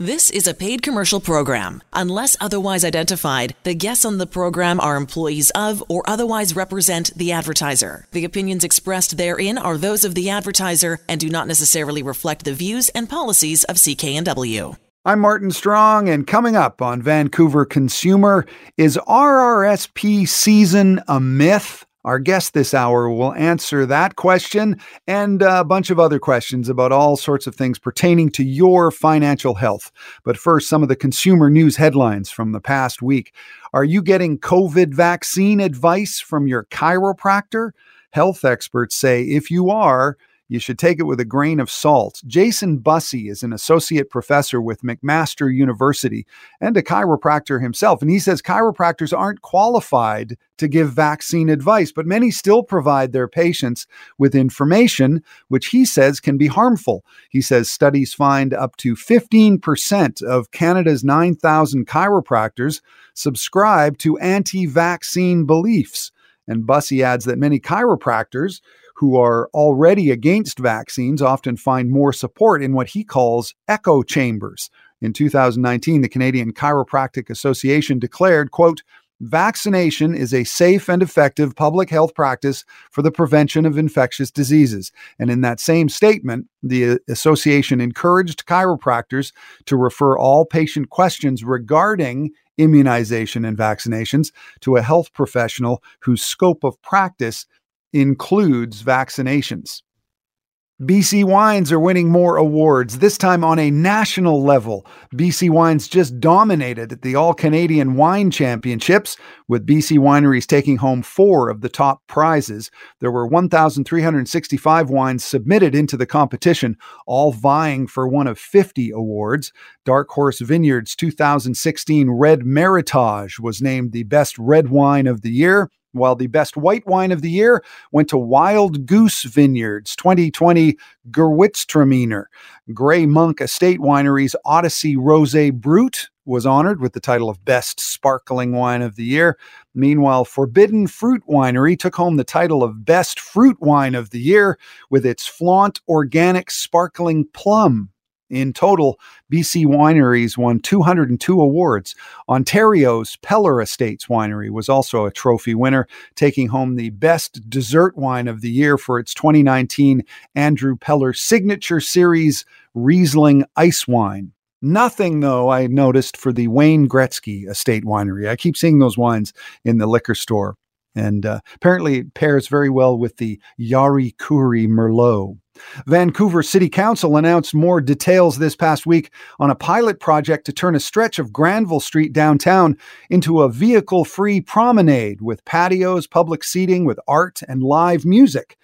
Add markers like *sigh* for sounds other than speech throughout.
This is a paid commercial program. Unless otherwise identified, the guests on the program are employees of or otherwise represent the advertiser. The opinions expressed therein are those of the advertiser and do not necessarily reflect the views and policies of CKNW. I'm Martin Strong, and coming up on Vancouver Consumer is RRSP season a myth? Our guest this hour will answer that question and a bunch of other questions about all sorts of things pertaining to your financial health. But first, some of the consumer news headlines from the past week. Are you getting COVID vaccine advice from your chiropractor? Health experts say if you are, you should take it with a grain of salt. Jason Busse is an associate professor with McMaster University and a chiropractor himself. And he says chiropractors aren't qualified to give vaccine advice, but many still provide their patients with information which he says can be harmful. He says studies find up to 15% of Canada's 9,000 chiropractors subscribe to anti vaccine beliefs. And Busse adds that many chiropractors who are already against vaccines often find more support in what he calls echo chambers. In 2019, the Canadian Chiropractic Association declared, quote, Vaccination is a safe and effective public health practice for the prevention of infectious diseases. And in that same statement, the association encouraged chiropractors to refer all patient questions regarding immunization and vaccinations to a health professional whose scope of practice includes vaccinations. BC Wines are winning more awards, this time on a national level. BC Wines just dominated at the All Canadian Wine Championships, with BC wineries taking home four of the top prizes. There were 1,365 wines submitted into the competition, all vying for one of 50 awards. Dark Horse Vineyards 2016 Red Meritage was named the best red wine of the year while the best white wine of the year went to Wild Goose Vineyards 2020 Gewürztraminer. Grey Monk Estate Winery's Odyssey Rosé Brut was honored with the title of Best Sparkling Wine of the Year. Meanwhile, Forbidden Fruit Winery took home the title of Best Fruit Wine of the Year with its Flaunt Organic Sparkling Plum in total, BC wineries won 202 awards. Ontario's Peller Estates Winery was also a trophy winner, taking home the Best Dessert Wine of the Year for its 2019 Andrew Peller Signature Series Riesling Ice Wine. Nothing, though, I noticed for the Wayne Gretzky Estate Winery. I keep seeing those wines in the liquor store. And uh, apparently, it pairs very well with the Jari Kurri Merlot. Vancouver City Council announced more details this past week on a pilot project to turn a stretch of Granville Street downtown into a vehicle free promenade with patios, public seating, with art and live music.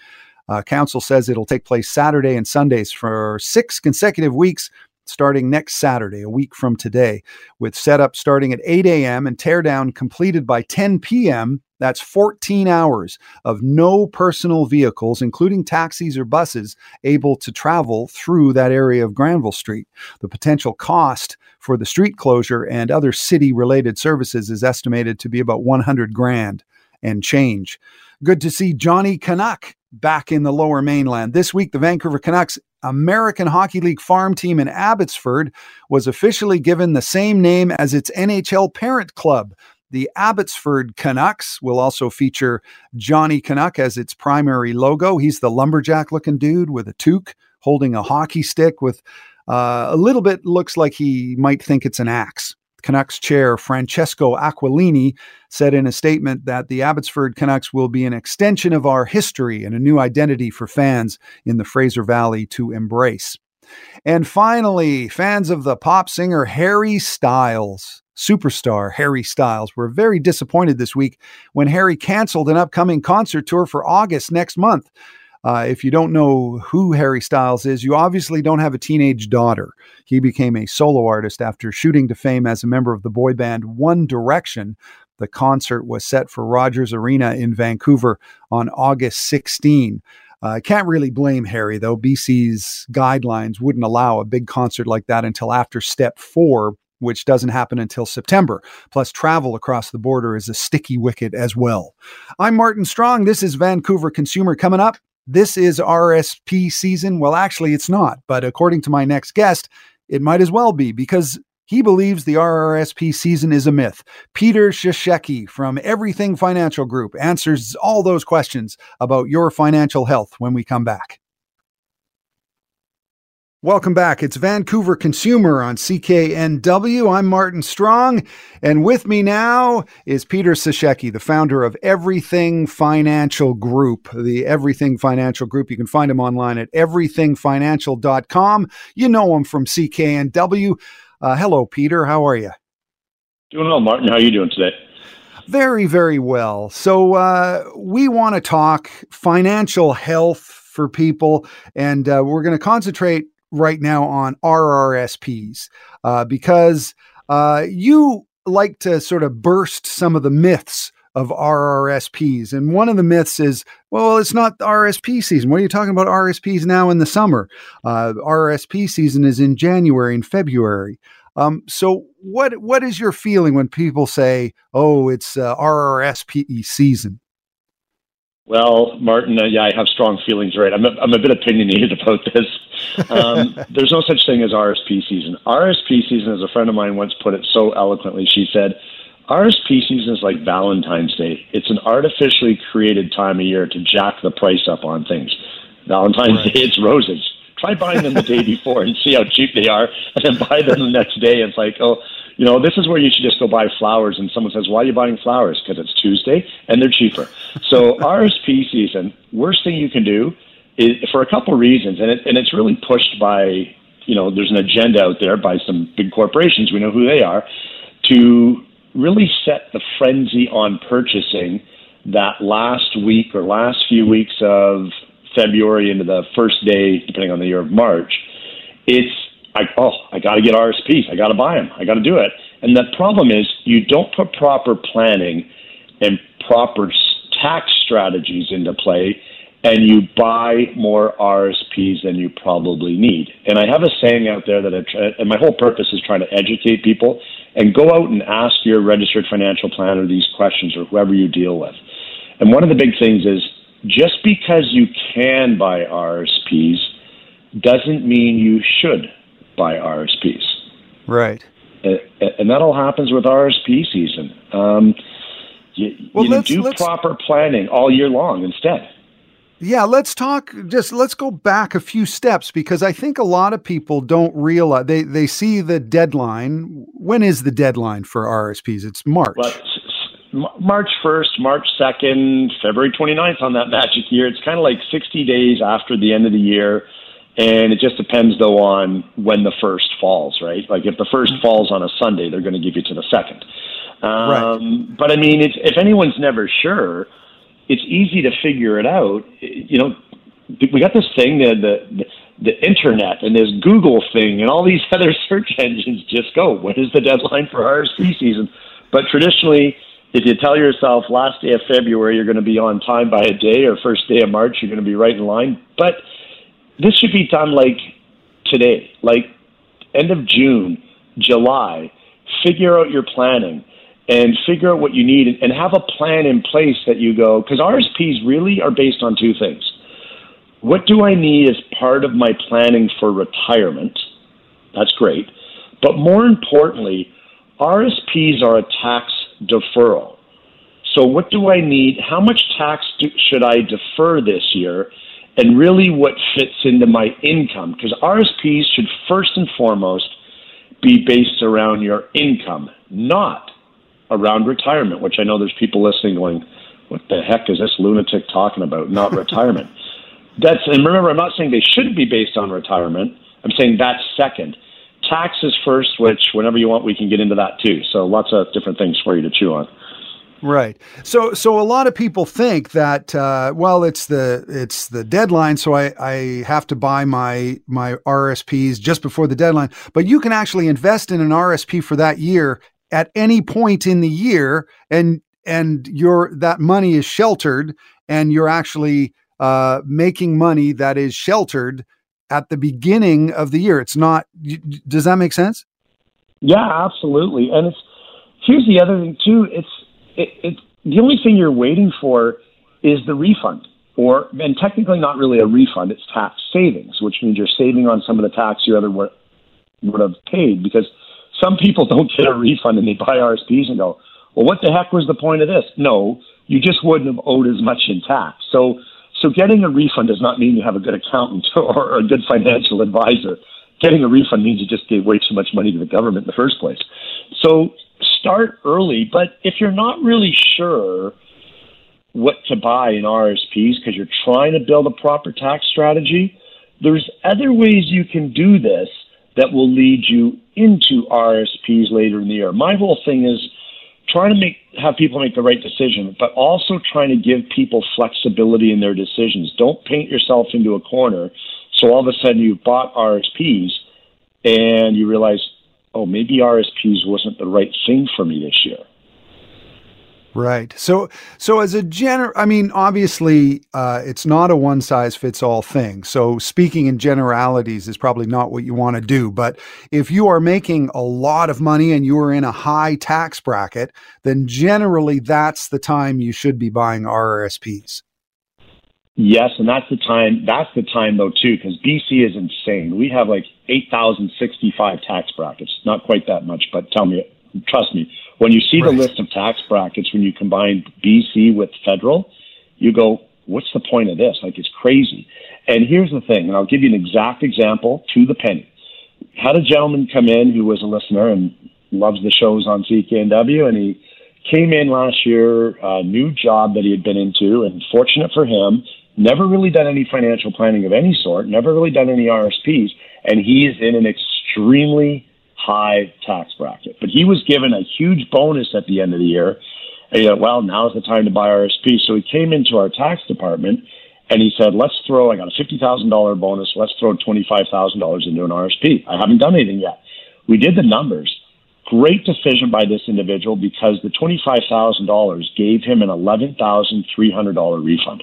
Uh, council says it'll take place Saturday and Sundays for six consecutive weeks starting next Saturday, a week from today, with setup starting at 8 a.m. and teardown completed by 10 p.m. That's 14 hours of no personal vehicles, including taxis or buses, able to travel through that area of Granville Street. The potential cost for the street closure and other city related services is estimated to be about 100 grand and change. Good to see Johnny Canuck back in the lower mainland. This week, the Vancouver Canucks American Hockey League farm team in Abbotsford was officially given the same name as its NHL parent club. The Abbotsford Canucks will also feature Johnny Canuck as its primary logo. He's the lumberjack looking dude with a toque holding a hockey stick with uh, a little bit looks like he might think it's an axe. Canucks chair Francesco Aquilini said in a statement that the Abbotsford Canucks will be an extension of our history and a new identity for fans in the Fraser Valley to embrace. And finally, fans of the pop singer Harry Styles, superstar Harry Styles, were very disappointed this week when Harry canceled an upcoming concert tour for August next month. Uh, if you don't know who Harry Styles is, you obviously don't have a teenage daughter. He became a solo artist after shooting to fame as a member of the boy band One Direction. The concert was set for Rogers Arena in Vancouver on August 16. Uh, I uh, can't really blame Harry, though. BC's guidelines wouldn't allow a big concert like that until after step four, which doesn't happen until September. Plus, travel across the border is a sticky wicket as well. I'm Martin Strong. This is Vancouver Consumer coming up this is RSP season. Well, actually, it's not, but according to my next guest, it might as well be because he believes the RRSP season is a myth. Peter Sashecki from Everything Financial Group answers all those questions about your financial health when we come back. Welcome back. It's Vancouver Consumer on CKNW. I'm Martin Strong, and with me now is Peter Sashecki, the founder of Everything Financial Group. The Everything Financial Group. You can find him online at everythingfinancial.com. You know him from CKNW. Uh, hello, Peter. How are you? Doing well, Martin. How are you doing today? Very, very well. So, uh, we want to talk financial health for people, and uh, we're going to concentrate right now on RRSPs uh, because uh, you like to sort of burst some of the myths of RRSPs. And one of the myths is, well, it's not RSP season. What are you talking about RSPs now in the summer? Uh, season is in January and February. Um, so what what is your feeling when people say, "Oh, it's uh, RRSP season"? Well, Martin, uh, yeah, I have strong feelings. Right, I'm a, I'm a bit opinionated *laughs* about this. Um, there's no such thing as RSP season. RSP season, as a friend of mine once put it so eloquently, she said, RSP season is like Valentine's Day. It's an artificially created time of year to jack the price up on things. Valentine's right. Day, it's roses. Try buying them the day before and see how cheap they are, and then buy them the next day. It's like, oh, you know, this is where you should just go buy flowers. And someone says, why are you buying flowers? Because it's Tuesday and they're cheaper. *laughs* So RSP season, worst thing you can do is for a couple reasons, and it, and it's really pushed by, you know, there's an agenda out there by some big corporations. We know who they are to really set the frenzy on purchasing that last week or last few weeks of February into the first day, depending on the year of March. It's I, oh, I got to get RSPs. I got to buy them. I got to do it. And the problem is you don't put proper planning and proper tax strategies into play, and you buy more RSPs than you probably need. And I have a saying out there that I try, and my whole purpose is trying to educate people and go out and ask your registered financial planner these questions or whoever you deal with. And one of the big things is just because you can buy RSPs doesn't mean you should by RSPs. Right. And, and that all happens with RSP season. Um, you, well, you let's, do let's, proper planning all year long instead. Yeah, let's talk. Just let's go back a few steps because I think a lot of people don't realize they they see the deadline. When is the deadline for RSPs? It's March. Well, March 1st, March 2nd, February 29th on that magic year. It's kind of like 60 days after the end of the year. And it just depends, though, on when the first falls, right? Like if the first mm-hmm. falls on a Sunday, they're going to give you to the second. Um, right. But I mean, it's, if anyone's never sure, it's easy to figure it out. You know, we got this thing, the, the, the internet and this Google thing and all these *laughs* other search engines just go, when is the deadline for RSP season? But traditionally, if you tell yourself last day of February you're going to be on time by a day or first day of March you're going to be right in line. But this should be done like today, like end of June, July. Figure out your planning and figure out what you need and have a plan in place that you go, because RSPs really are based on two things. What do I need as part of my planning for retirement? That's great. But more importantly, RSPs are a tax deferral. So, what do I need? How much tax do, should I defer this year? And really what fits into my income. Because RSPs should first and foremost be based around your income, not around retirement, which I know there's people listening going, what the heck is this lunatic talking about? Not *laughs* retirement. That's and remember, I'm not saying they should be based on retirement. I'm saying that's second. Taxes first, which whenever you want, we can get into that too. So lots of different things for you to chew on. Right. So so a lot of people think that uh, well it's the it's the deadline, so I, I have to buy my my RSPs just before the deadline. But you can actually invest in an RSP for that year at any point in the year, and and your that money is sheltered, and you're actually uh, making money that is sheltered at the beginning of the year. It's not. Does that make sense? Yeah, absolutely. And it's here's the other thing too. It's it, it, the only thing you're waiting for is the refund, or and technically not really a refund. It's tax savings, which means you're saving on some of the tax you other would have paid because some people *laughs* don't get a refund and they buy RSPs and go, well, what the heck was the point of this? No, you just wouldn't have owed as much in tax. So, so getting a refund does not mean you have a good accountant *laughs* or a good financial advisor. Getting a refund means you just gave way too much money to the government in the first place. So start early, but if you're not really sure what to buy in RSPs because you're trying to build a proper tax strategy, there's other ways you can do this that will lead you into RSPs later in the year. My whole thing is trying to make have people make the right decision, but also trying to give people flexibility in their decisions. Don't paint yourself into a corner. So all of a sudden you've bought RSPs and you realize, oh, maybe RSPs wasn't the right thing for me this year. Right. So, so as a general, I mean, obviously, uh, it's not a one size fits all thing. So, speaking in generalities is probably not what you want to do. But if you are making a lot of money and you are in a high tax bracket, then generally that's the time you should be buying RRSPs. Yes, and that's the time. That's the time though too, because BC is insane. We have like eight thousand sixty-five tax brackets. Not quite that much, but tell me, trust me, when you see right. the list of tax brackets, when you combine BC with federal, you go, what's the point of this? Like, it's crazy. And here's the thing, and I'll give you an exact example to the penny. Had a gentleman come in who was a listener and loves the shows on CKNW, and he came in last year, a new job that he had been into, and fortunate for him, never really done any financial planning of any sort, never really done any RSPs, and he's in an extremely high tax bracket. But he was given a huge bonus at the end of the year. And he said, well, now's the time to buy RSP. So he came into our tax department and he said, let's throw, I got a $50,000 bonus. Let's throw $25,000 into an RSP. I haven't done anything yet. We did the numbers. Great decision by this individual because the $25,000 gave him an $11,300 refund.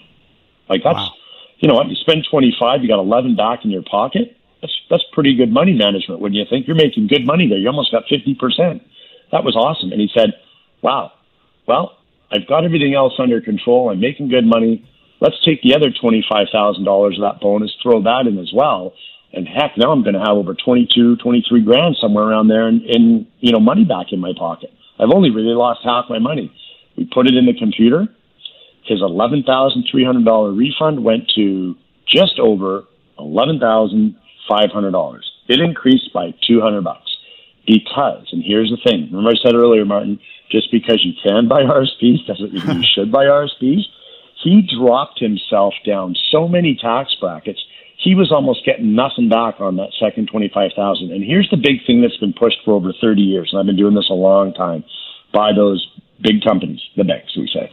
Like that's, wow. you know what, you spend 25, you got 11 back in your pocket that's that's pretty good money management. When you think you're making good money there, you almost got fifty percent. That was awesome. And he said, "Wow, well, I've got everything else under control. I'm making good money. Let's take the other twenty five thousand dollars of that bonus, throw that in as well." And heck, now I'm going to have over 22, 23 grand somewhere around there in, in you know money back in my pocket. I've only really lost half my money. We put it in the computer. His eleven thousand three hundred dollar refund went to just over eleven thousand $500. It increased by 200 bucks because, and here's the thing. Remember I said earlier, Martin, just because you can buy RSPs doesn't mean you should buy RSPs. He dropped himself down so many tax brackets. He was almost getting nothing back on that second 25,000. And here's the big thing that's been pushed for over 30 years. And I've been doing this a long time by those big companies, the banks, we say.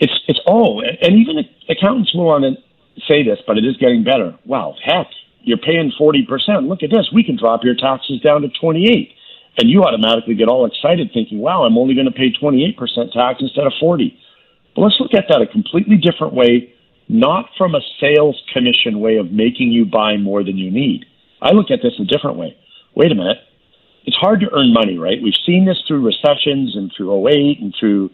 It's, it's, all, and even accountants will want to say this, but it is getting better. Wow, heck, you're paying 40%. Look at this. We can drop your taxes down to 28. And you automatically get all excited thinking, wow, I'm only going to pay 28% tax instead of 40. But let's look at that a completely different way, not from a sales commission way of making you buy more than you need. I look at this a different way. Wait a minute. It's hard to earn money, right? We've seen this through recessions and through 08 and through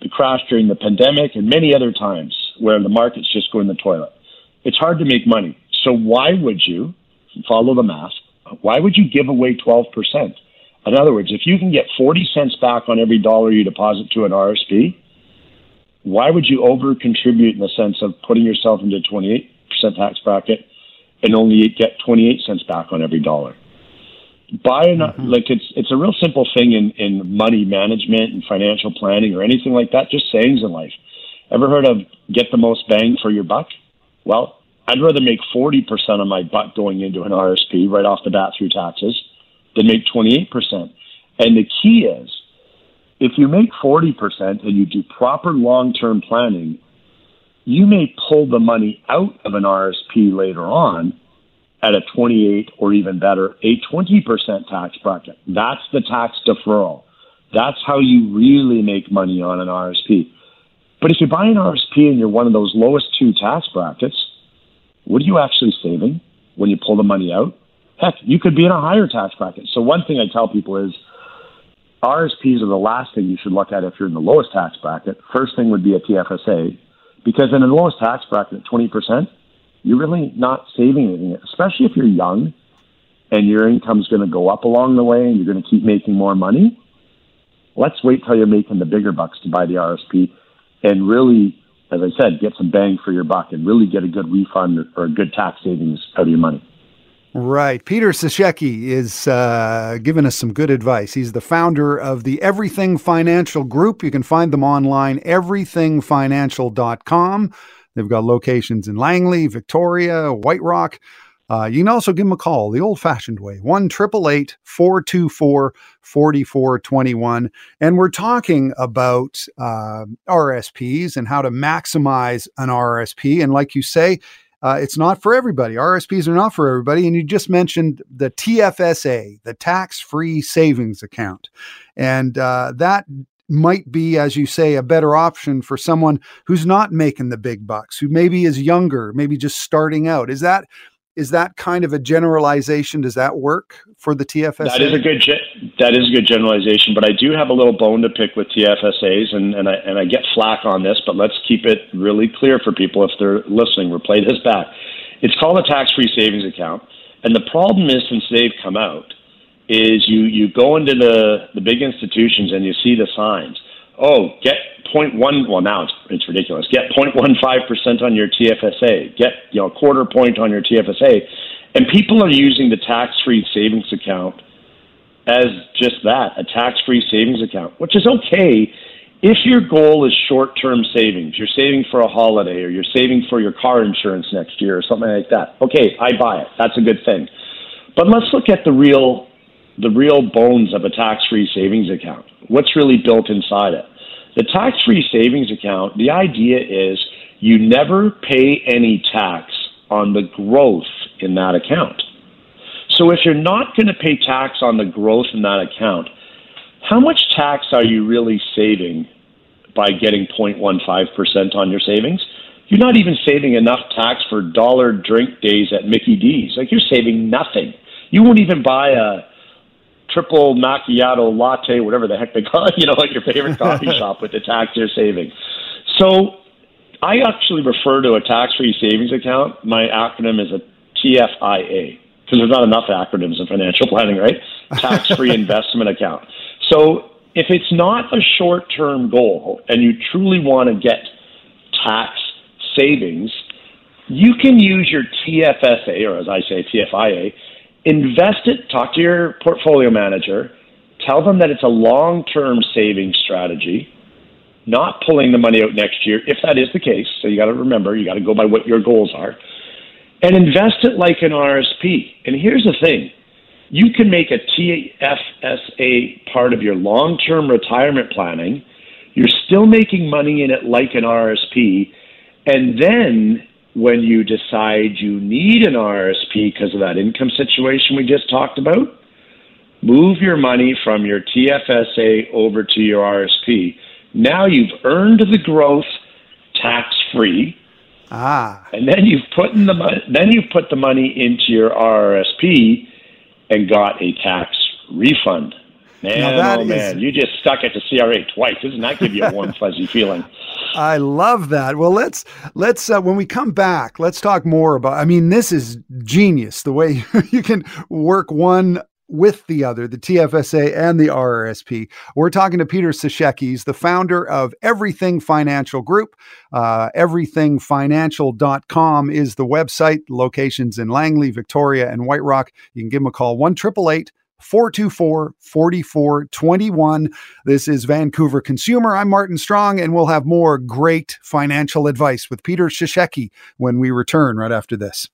the crash during the pandemic and many other times where the market's just going the toilet. It's hard to make money. So why would you follow the math? Why would you give away 12%? In other words, if you can get 40 cents back on every dollar you deposit to an RSP, why would you over contribute in the sense of putting yourself into a 28% tax bracket and only get 28 cents back on every dollar? Buy an, mm-hmm. like it's it's a real simple thing in, in money management and financial planning or anything like that, just sayings in life. Ever heard of get the most bang for your buck? Well, I'd rather make 40% of my butt going into an RSP right off the bat through taxes than make 28%. And the key is if you make 40% and you do proper long term planning, you may pull the money out of an RSP later on at a 28 or even better, a 20% tax bracket. That's the tax deferral. That's how you really make money on an RSP. But if you buy an RSP and you're one of those lowest two tax brackets, what are you actually saving when you pull the money out? Heck, you could be in a higher tax bracket. So one thing I tell people is RSPs are the last thing you should look at if you're in the lowest tax bracket. First thing would be a TFSA, because in the lowest tax bracket at 20%, you're really not saving anything, especially if you're young and your income's going to go up along the way and you're going to keep making more money, let's wait till you're making the bigger bucks to buy the RSP and really, as I said, get some bang for your buck and really get a good refund or a good tax savings out of your money. Right. Peter Sashecki is uh, giving us some good advice. He's the founder of the Everything Financial Group. You can find them online, everythingfinancial.com. They've got locations in Langley, Victoria, White Rock. Uh, you can also give them a call the old fashioned way 1 424 4421. And we're talking about uh, RSPs and how to maximize an RSP. And like you say, uh, it's not for everybody. RSPs are not for everybody. And you just mentioned the TFSA, the tax free savings account. And uh, that might be, as you say, a better option for someone who's not making the big bucks, who maybe is younger, maybe just starting out. Is that is that kind of a generalization? Does that work for the TFSA? That is a good that is a good generalization, but I do have a little bone to pick with TFSAs, and, and I and I get flack on this, but let's keep it really clear for people if they're listening. We'll play this back. It's called a tax-free savings account, and the problem is since they've come out, is you you go into the the big institutions and you see the signs. Oh, get 0.1, well, now it's, it's ridiculous. Get 0.15% on your TFSA. Get, you know, a quarter point on your TFSA. And people are using the tax-free savings account as just that, a tax-free savings account, which is okay if your goal is short-term savings. You're saving for a holiday or you're saving for your car insurance next year or something like that. Okay, I buy it. That's a good thing. But let's look at the real the real bones of a tax-free savings account. What's really built inside it? The tax free savings account, the idea is you never pay any tax on the growth in that account. So if you're not going to pay tax on the growth in that account, how much tax are you really saving by getting 0.15% on your savings? You're not even saving enough tax for dollar drink days at Mickey D's. Like you're saving nothing. You won't even buy a triple macchiato latte, whatever the heck they call it, *laughs* you know, at your favorite coffee *laughs* shop with the tax you're saving. So I actually refer to a tax-free savings account. My acronym is a TFIA because there's not enough acronyms in financial planning, right? *laughs* Tax-free investment account. So if it's not a short-term goal and you truly want to get tax savings, you can use your TFSA, or as I say, TFIA, invest it, talk to your portfolio manager, tell them that it's a long term saving strategy, not pulling the money out next year, if that is the case. So you got to remember, you got to go by what your goals are, and invest it like an RSP. And here's the thing you can make a TFSA part of your long term retirement planning. You're still making money in it like an RSP. And then when you decide you need an RSP because of that income situation we just talked about, move your money from your TFSA over to your RSP. Now you've earned the growth tax free. Ah. And then you've put in the then you've put the money into your RSP and got a tax refund. Man, oh man, you just stuck it to CRA twice. Doesn't that give you a warm *laughs* fuzzy feeling? I love that. Well, let's let's uh, when we come back, let's talk more about. I mean, this is genius the way *laughs* you can work one with the other, the TFSA and the RRSP. We're talking to Peter Sashecki. He's the founder of Everything Financial Group. Uh, everythingfinancial.com is the website. Locations in Langley, Victoria, and White Rock. You can give him a call, 1 424 4421. This is Vancouver Consumer. I'm Martin Strong, and we'll have more great financial advice with Peter Sashecki when we return right after this.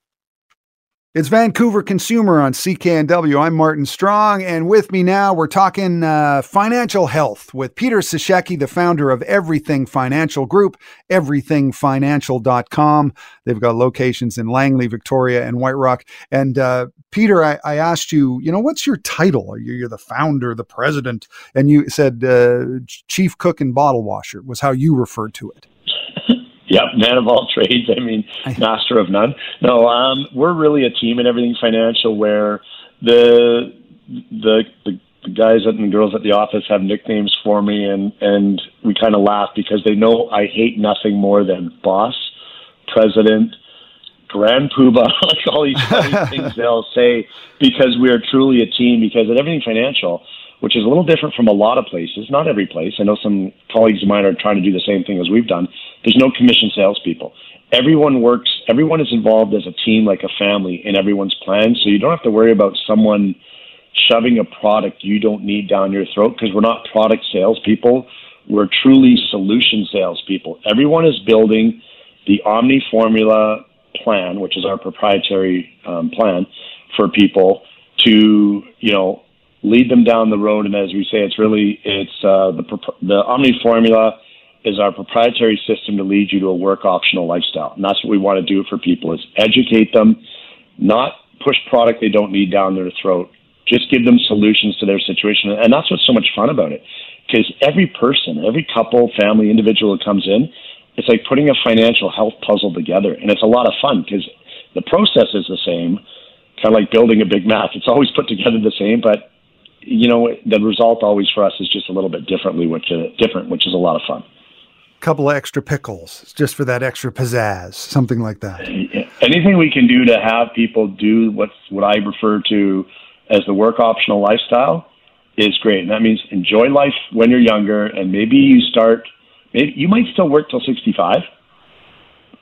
It's Vancouver Consumer on CKNW. I'm Martin Strong, and with me now, we're talking uh, financial health with Peter Sashecki, the founder of Everything Financial Group, everythingfinancial.com. They've got locations in Langley, Victoria, and White Rock. And uh, Peter, I, I, asked you, you know, what's your title? Are You're the founder, the president, and you said uh, chief cook and bottle washer was how you referred to it. Yeah, man of all trades. I mean, *laughs* master of none. No, um, we're really a team in everything financial where the the the, the guys and the girls at the office have nicknames for me, and and we kind of laugh because they know I hate nothing more than boss, president, grand poobah, *laughs* like all these, all *laughs* these things they'll say because we are truly a team. Because at Everything Financial, which is a little different from a lot of places, not every place. I know some colleagues of mine are trying to do the same thing as we've done. There's no commission salespeople. Everyone works. Everyone is involved as a team, like a family, in everyone's plan. So you don't have to worry about someone shoving a product you don't need down your throat because we're not product salespeople. We're truly solution salespeople. Everyone is building the Omni Formula plan, which is our proprietary um, plan for people to, you know, lead them down the road. And as we say, it's really it's uh, the the Omni Formula is our proprietary system to lead you to a work optional lifestyle, and that's what we want to do for people: is educate them, not push product they don't need down their throat. Just give them solutions to their situation, and that's what's so much fun about it. Because every person, every couple, family, individual that comes in, it's like putting a financial health puzzle together, and it's a lot of fun because the process is the same, kind of like building a big math. It's always put together the same, but you know the result always for us is just a little bit differently, which is different, which is a lot of fun. Couple of extra pickles, just for that extra pizzazz, something like that. Anything we can do to have people do what's what I refer to as the work optional lifestyle is great. And that means enjoy life when you're younger, and maybe you start Maybe you might still work till 65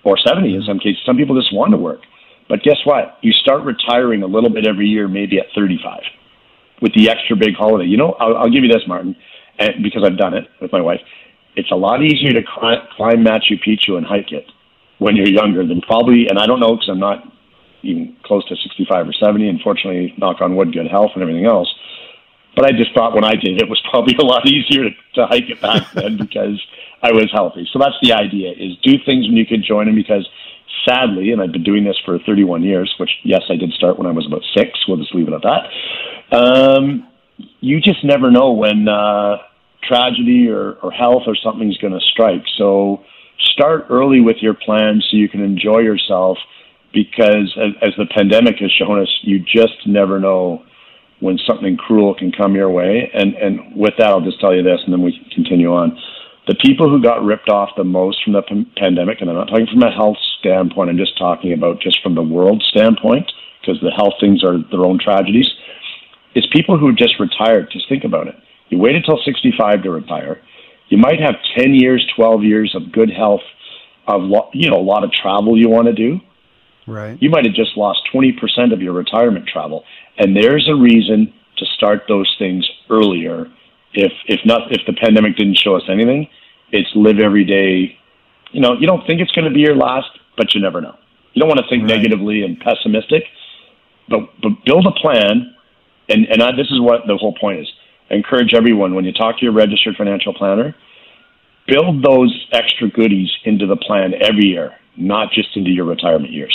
or 70 in some cases. Some people just want to work. But guess what? You start retiring a little bit every year, maybe at 35 with the extra big holiday. You know, I'll, I'll give you this, Martin, and, because I've done it with my wife. It's a lot easier to climb, climb Machu Picchu and hike it when you're younger than probably, and I don't know because I'm not even close to 65 or 70. Unfortunately, knock on wood, good health and everything else. But I just thought when I did it, it was probably *laughs* a lot easier to, to hike it back then because I was healthy. So that's the idea: is do things when you can join them. Because sadly, and I've been doing this for 31 years, which yes, I did start when I was about six. We'll just leave it at that. Um, you just never know when uh, tragedy or, or health or something's going to strike. So start early with your plans so you can enjoy yourself. Because as, as the pandemic has shown us, you just never know when something cruel can come your way. And and with that, I'll just tell you this, and then we can continue on. The people who got ripped off the most from the p- pandemic, and I'm not talking from a health standpoint, I'm just talking about just from the world standpoint, because the health things are their own tragedies, is people who just retired. Just think about it. You wait until 65 to retire. You might have 10 years, 12 years of good health, of lo- you know a lot of travel you want to do. Right. You might have just lost 20% of your retirement travel. And there's a reason to start those things earlier. If if not if the pandemic didn't show us anything, it's live every day. You know, you don't think it's going to be your last, but you never know. You don't want to think right. negatively and pessimistic, but but build a plan. And and I, this is what the whole point is. I encourage everyone when you talk to your registered financial planner, build those extra goodies into the plan every year, not just into your retirement years.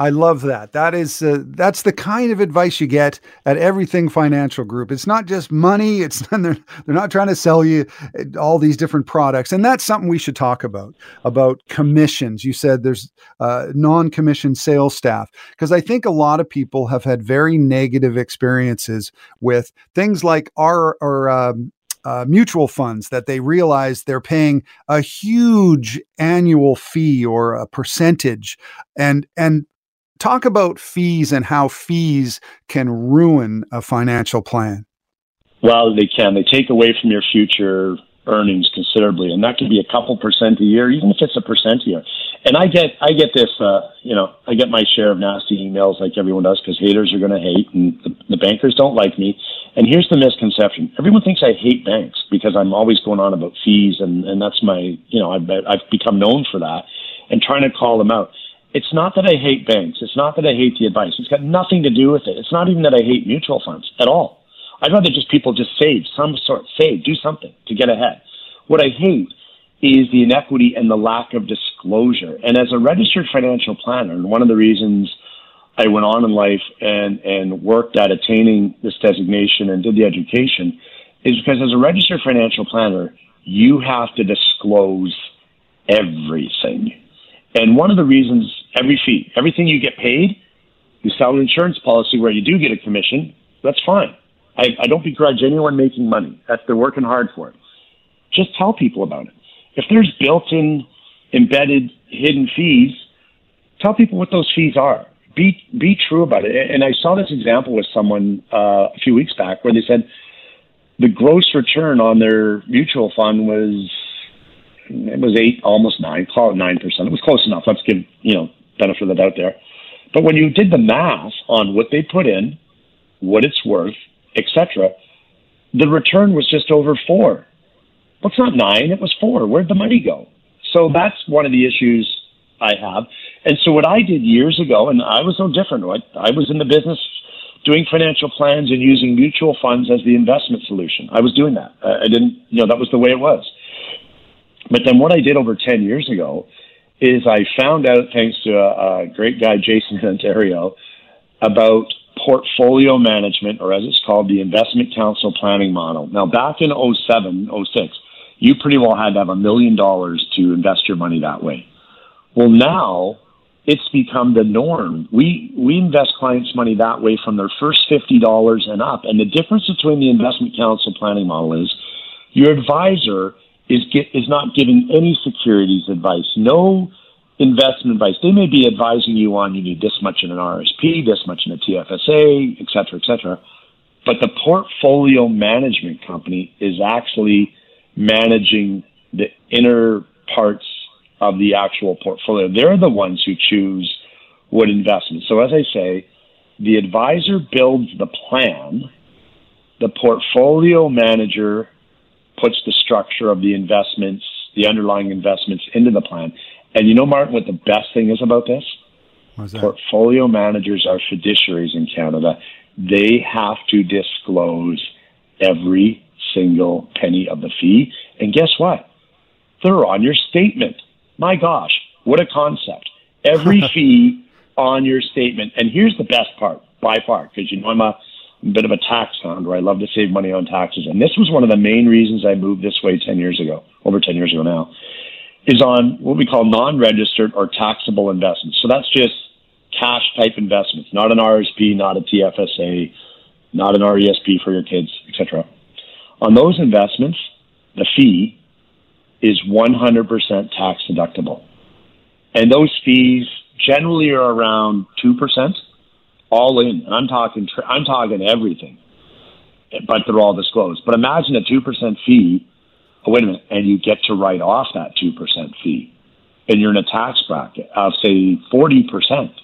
I love that. That is uh, that's the kind of advice you get at Everything Financial Group. It's not just money. It's *laughs* they're they're not trying to sell you uh, all these different products, and that's something we should talk about about commissions. You said there's uh, non-commissioned sales staff because I think a lot of people have had very negative experiences with things like our or um, uh, mutual funds that they realize they're paying a huge annual fee or a percentage and and talk about fees and how fees can ruin a financial plan. Well, they can. They take away from your future earnings considerably, and that could be a couple percent a year, even if it's a percent a year. And I get, I get this, uh, you know, I get my share of nasty emails like everyone does because haters are going to hate, and the, the bankers don't like me. And here's the misconception: everyone thinks I hate banks because I'm always going on about fees, and and that's my, you know, I've I've become known for that, and trying to call them out it's not that I hate banks. It's not that I hate the advice. It's got nothing to do with it. It's not even that I hate mutual funds at all. I'd rather just people just save some sort, save, do something to get ahead. What I hate is the inequity and the lack of disclosure. And as a registered financial planner, and one of the reasons I went on in life and, and worked at attaining this designation and did the education is because as a registered financial planner, you have to disclose everything. And one of the reasons every fee, everything you get paid, you sell an insurance policy where you do get a commission, that's fine. I, I don't begrudge anyone making money. That's they're working hard for it. Just tell people about it. If there's built-in, embedded, hidden fees, tell people what those fees are. Be be true about it. And I saw this example with someone uh, a few weeks back where they said the gross return on their mutual fund was it was eight, almost nine, call it nine percent. It was close enough. Let's give you know benefit of the doubt there. But when you did the math on what they put in, what it's worth, etc., the return was just over four. Well, it's not nine; it was four. Where'd the money go? So that's one of the issues I have. And so what I did years ago, and I was no different. I was in the business doing financial plans and using mutual funds as the investment solution. I was doing that. I didn't, you know, that was the way it was. But then what I did over 10 years ago is I found out, thanks to a, a great guy, Jason Ontario, about portfolio management, or as it's called, the investment counsel planning model. Now, back in 07, 06, you pretty well had to have a million dollars to invest your money that way. Well, now it's become the norm. We we invest clients' money that way from their first fifty dollars and up. And the difference between the investment counsel planning model is your advisor is get, is not giving any securities advice, no investment advice. They may be advising you on you need this much in an RSP, this much in a TFSA, et cetera, et cetera. But the portfolio management company is actually managing the inner parts of the actual portfolio. They're the ones who choose what investments. So as I say, the advisor builds the plan, the portfolio manager puts the structure of the investments, the underlying investments into the plan. And you know, Martin, what the best thing is about this? Portfolio managers are fiduciaries in Canada. They have to disclose every single penny of the fee. And guess what? They're on your statement. My gosh, what a concept. Every *laughs* fee on your statement. And here's the best part by far, because you know I'm a, bit of a tax hound where I love to save money on taxes. And this was one of the main reasons I moved this way 10 years ago, over 10 years ago now, is on what we call non registered or taxable investments. So that's just cash type investments, not an RSP, not a TFSA, not an RESP for your kids, etc. On those investments, the fee is 100% tax deductible. And those fees generally are around 2% all in. And I'm talking I'm talking everything. But they're all disclosed. But imagine a 2% fee. Oh, wait a minute, and you get to write off that 2% fee. And you're in a tax bracket of say 40%.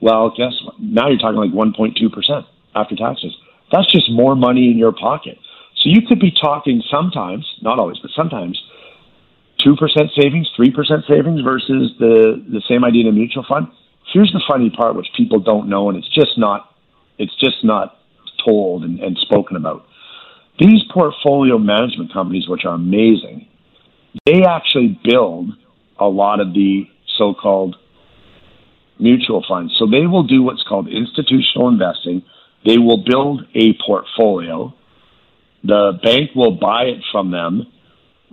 Well, guess what? Now you're talking like 1.2% after taxes. That's just more money in your pocket. So you could be talking sometimes, not always, but sometimes, two percent savings, three percent savings versus the the same idea in a mutual fund. Here's the funny part, which people don't know, and it's just not it's just not told and, and spoken about. These portfolio management companies, which are amazing, they actually build a lot of the so-called mutual funds. So they will do what's called institutional investing. They will build a portfolio. The bank will buy it from them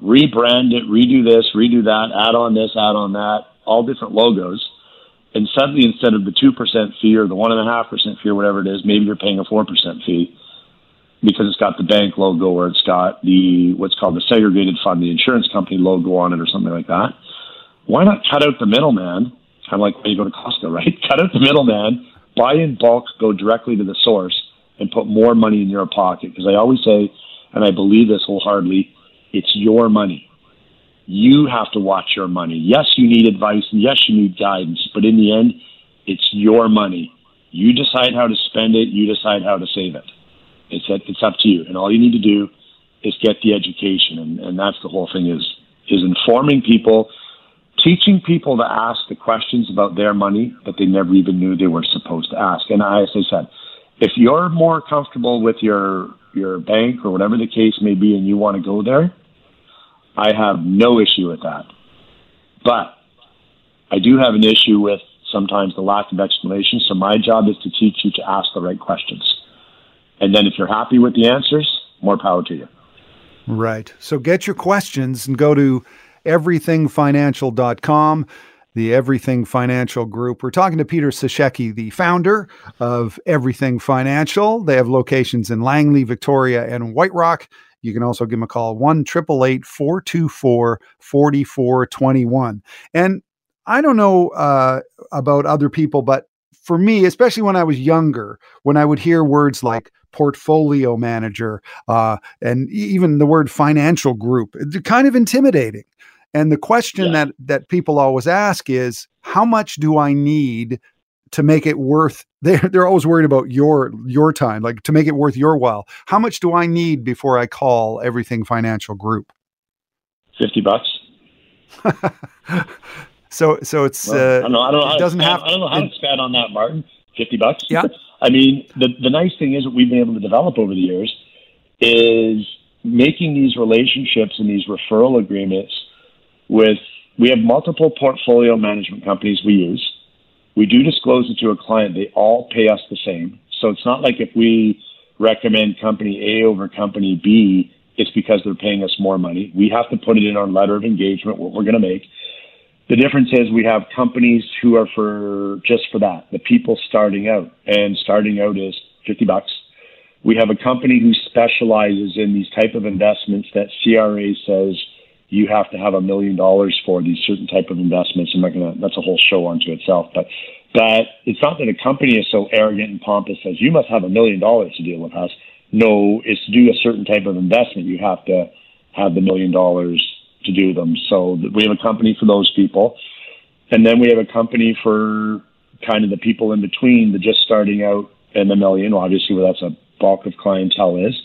rebrand it, redo this, redo that, add on this, add on that, all different logos. And suddenly, instead of the 2% fee or the 1.5% fee or whatever it is, maybe you're paying a 4% fee because it's got the bank logo or it's got the what's called the segregated fund, the insurance company logo on it or something like that. Why not cut out the middleman? Kind of like when you go to Costco, *laughs* right? Cut out the middleman, buy in bulk, go directly to the source, and put more money in your pocket. Because I always say, and I believe this wholeheartedly, it's your money. You have to watch your money. Yes, you need advice and yes, you need guidance, but in the end, it's your money. You decide how to spend it, you decide how to save it. It's, it's up to you. And all you need to do is get the education. And, and that's the whole thing is, is informing people, teaching people to ask the questions about their money that they never even knew they were supposed to ask. And I, as I said, if you're more comfortable with your your bank or whatever the case may be and you want to go there, I have no issue with that. But I do have an issue with sometimes the lack of explanation. So my job is to teach you to ask the right questions. And then if you're happy with the answers, more power to you. Right. So get your questions and go to everythingfinancial.com, the Everything Financial Group. We're talking to Peter Sashecki, the founder of Everything Financial. They have locations in Langley, Victoria, and White Rock. You can also give them a call, 1 888 424 4421. And I don't know uh, about other people, but for me, especially when I was younger, when I would hear words like portfolio manager uh, and even the word financial group, it's kind of intimidating. And the question yeah. that that people always ask is, how much do I need to make it worth? *laughs* They're they're always worried about your your time, like to make it worth your while. How much do I need before I call everything financial group? Fifty bucks. *laughs* so so it's well, uh, I don't know. I don't know. It doesn't have. I don't know how to spend on that, Martin. Fifty bucks. Yeah. I mean, the the nice thing is what we've been able to develop over the years is making these relationships and these referral agreements with. We have multiple portfolio management companies we use. We do disclose it to a client. They all pay us the same. So it's not like if we recommend company A over company B, it's because they're paying us more money. We have to put it in our letter of engagement what we're going to make. The difference is we have companies who are for just for that, the people starting out, and starting out is 50 bucks. We have a company who specializes in these type of investments that CRA says you have to have a million dollars for these certain type of investments. I'm not gonna. That's a whole show unto itself. But but it's not that a company is so arrogant and pompous as you must have a million dollars to deal with us. No, it's to do a certain type of investment. You have to have the million dollars to do them. So we have a company for those people. And then we have a company for kind of the people in between, the just starting out and the million, obviously, where that's a bulk of clientele is.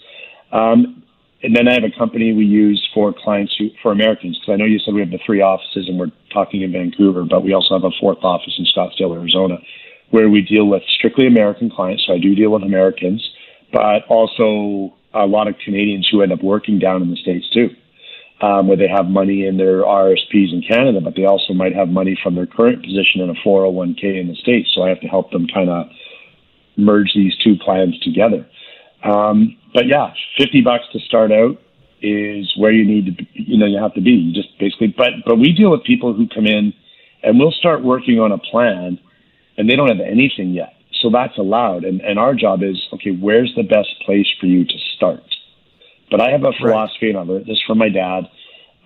Um, and then I have a company we use for clients who, for Americans, because I know you said we have the three offices and we're talking in Vancouver, but we also have a fourth office in Scottsdale, Arizona, where we deal with strictly American clients. So I do deal with Americans, but also a lot of Canadians who end up working down in the States too um, where they have money in their RSPs in Canada, but they also might have money from their current position in a 401k in the States. So I have to help them kind of merge these two plans together. Um, but yeah, 50 bucks to start out is where you need to be, you know, you have to be. You just basically, but, but we deal with people who come in and we'll start working on a plan and they don't have anything yet. So that's allowed. And, and our job is, okay, where's the best place for you to start? But I have a philosophy, right. and I learned this from my dad.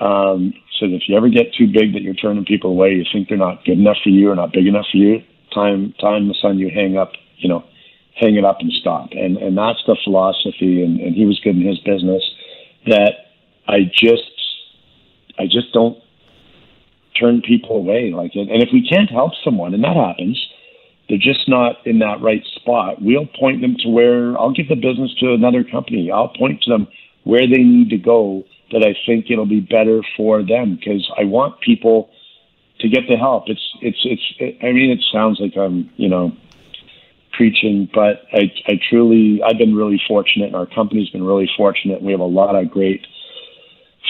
Um, so if you ever get too big that you're turning people away, you think they're not good enough for you or not big enough for you, time time the son you hang up, you know, hang it up and stop. And and that's the philosophy. And, and he was good in his business. That I just I just don't turn people away like it. And if we can't help someone, and that happens, they're just not in that right spot. We'll point them to where I'll give the business to another company. I'll point to them where they need to go that I think it'll be better for them because I want people to get the help. It's it's it's. It, I mean, it sounds like I'm you know preaching, but I I truly I've been really fortunate, and our company's been really fortunate. We have a lot of great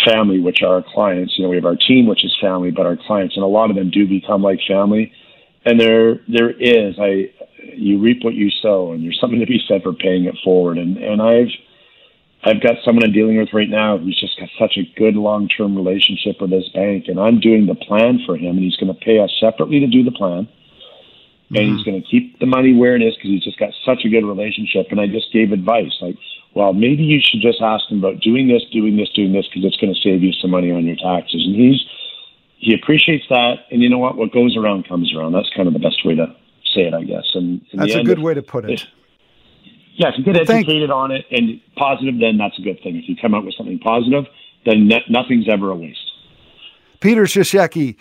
family, which are our clients. You know, we have our team, which is family, but our clients, and a lot of them do become like family. And there there is I you reap what you sow, and there's something to be said for paying it forward. And and I've I've got someone I'm dealing with right now who's just got such a good long term relationship with his bank, and I'm doing the plan for him, and he's going to pay us separately to do the plan. Mm-hmm. And he's going to keep the money where it is because he's just got such a good relationship. And I just gave advice like, well, maybe you should just ask him about doing this, doing this, doing this because it's going to save you some money on your taxes. And he's he appreciates that. And you know what? What goes around comes around. That's kind of the best way to say it, I guess. And that's a good way to put it. Yeah, if you get well, educated on it and positive, then that's a good thing. If you come out with something positive, then ne- nothing's ever a waste. Peter Sashecki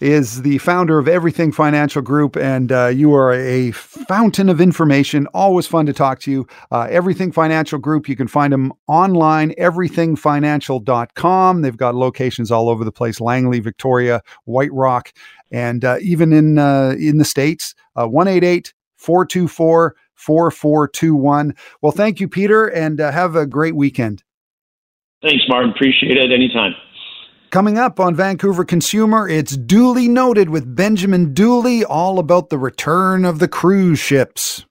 is the founder of Everything Financial Group, and uh, you are a fountain of information. Always fun to talk to you. Uh, Everything Financial Group, you can find them online, everythingfinancial.com. They've got locations all over the place Langley, Victoria, White Rock, and uh, even in, uh, in the States. Uh, 188 424 4421. Well, thank you, Peter, and uh, have a great weekend. Thanks, Martin. Appreciate it anytime. Coming up on Vancouver Consumer, it's Duly Noted with Benjamin Dooley, all about the return of the cruise ships.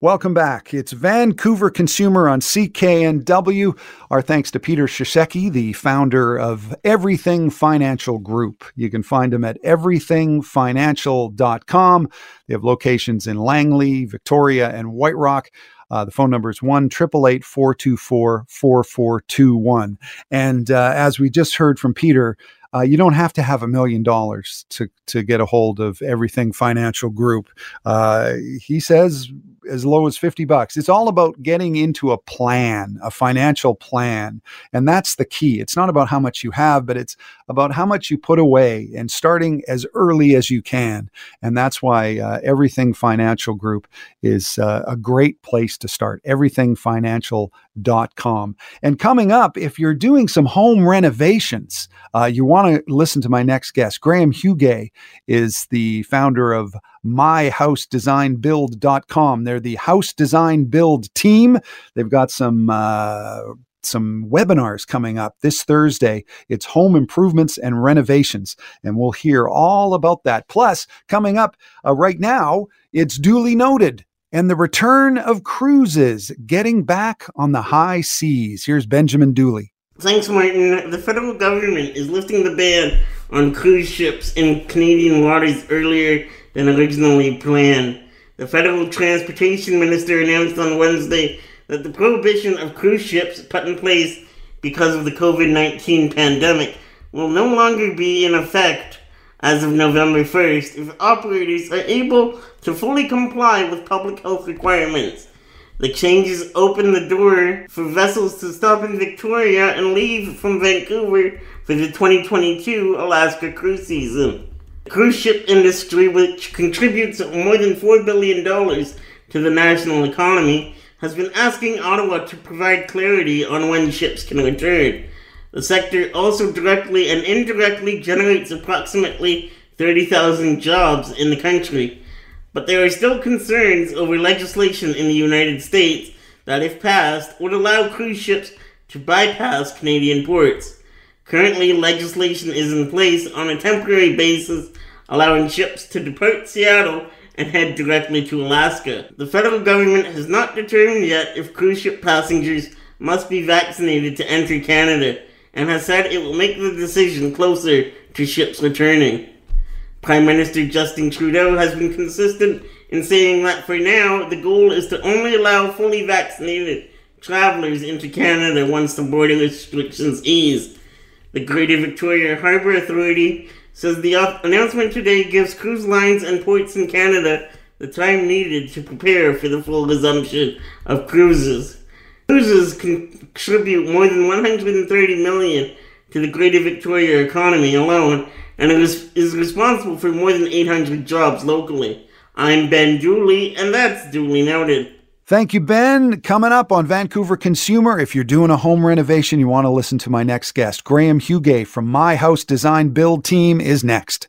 Welcome back. It's Vancouver Consumer on CKNW. Our thanks to Peter Sashecki, the founder of Everything Financial Group. You can find him at everythingfinancial.com. They have locations in Langley, Victoria, and White Rock. Uh, the phone number is 1 888 424 4421. And uh, as we just heard from Peter, uh, you don't have to have a million dollars to to get a hold of Everything Financial Group. Uh, he says as low as 50 bucks. It's all about getting into a plan, a financial plan. And that's the key. It's not about how much you have, but it's about how much you put away and starting as early as you can. And that's why uh, Everything Financial Group is uh, a great place to start. Everythingfinancial.com. And coming up, if you're doing some home renovations, uh, you want to listen to my next guest. Graham Hugay is the founder of myhousedesignbuild.com. They're the house design build team. They've got some uh, some webinars coming up this Thursday. It's home improvements and renovations, and we'll hear all about that. Plus, coming up uh, right now, it's duly noted. And the return of cruises getting back on the high seas. Here's Benjamin Dooley. Thanks, Martin. The federal government is lifting the ban on cruise ships in Canadian waters earlier than originally planned. The federal transportation minister announced on Wednesday that the prohibition of cruise ships put in place because of the COVID 19 pandemic will no longer be in effect as of November 1st if operators are able to fully comply with public health requirements. The changes open the door for vessels to stop in Victoria and leave from Vancouver for the 2022 Alaska cruise season. The cruise ship industry, which contributes more than $4 billion to the national economy, has been asking Ottawa to provide clarity on when ships can return. The sector also directly and indirectly generates approximately 30,000 jobs in the country. But there are still concerns over legislation in the United States that, if passed, would allow cruise ships to bypass Canadian ports. Currently, legislation is in place on a temporary basis, allowing ships to depart Seattle and head directly to Alaska. The federal government has not determined yet if cruise ship passengers must be vaccinated to enter Canada and has said it will make the decision closer to ships returning. Prime Minister Justin Trudeau has been consistent in saying that for now, the goal is to only allow fully vaccinated travelers into Canada once the border restrictions ease. The Greater Victoria Harbour Authority says the announcement today gives cruise lines and ports in Canada the time needed to prepare for the full resumption of cruises. Cruises contribute more than 130 million to the Greater Victoria economy alone, and it is, is responsible for more than 800 jobs locally. I'm Ben Dooley, and that's duly noted. Thank you, Ben. Coming up on Vancouver Consumer, if you're doing a home renovation, you want to listen to my next guest. Graham Hugay from My House Design Build Team is next.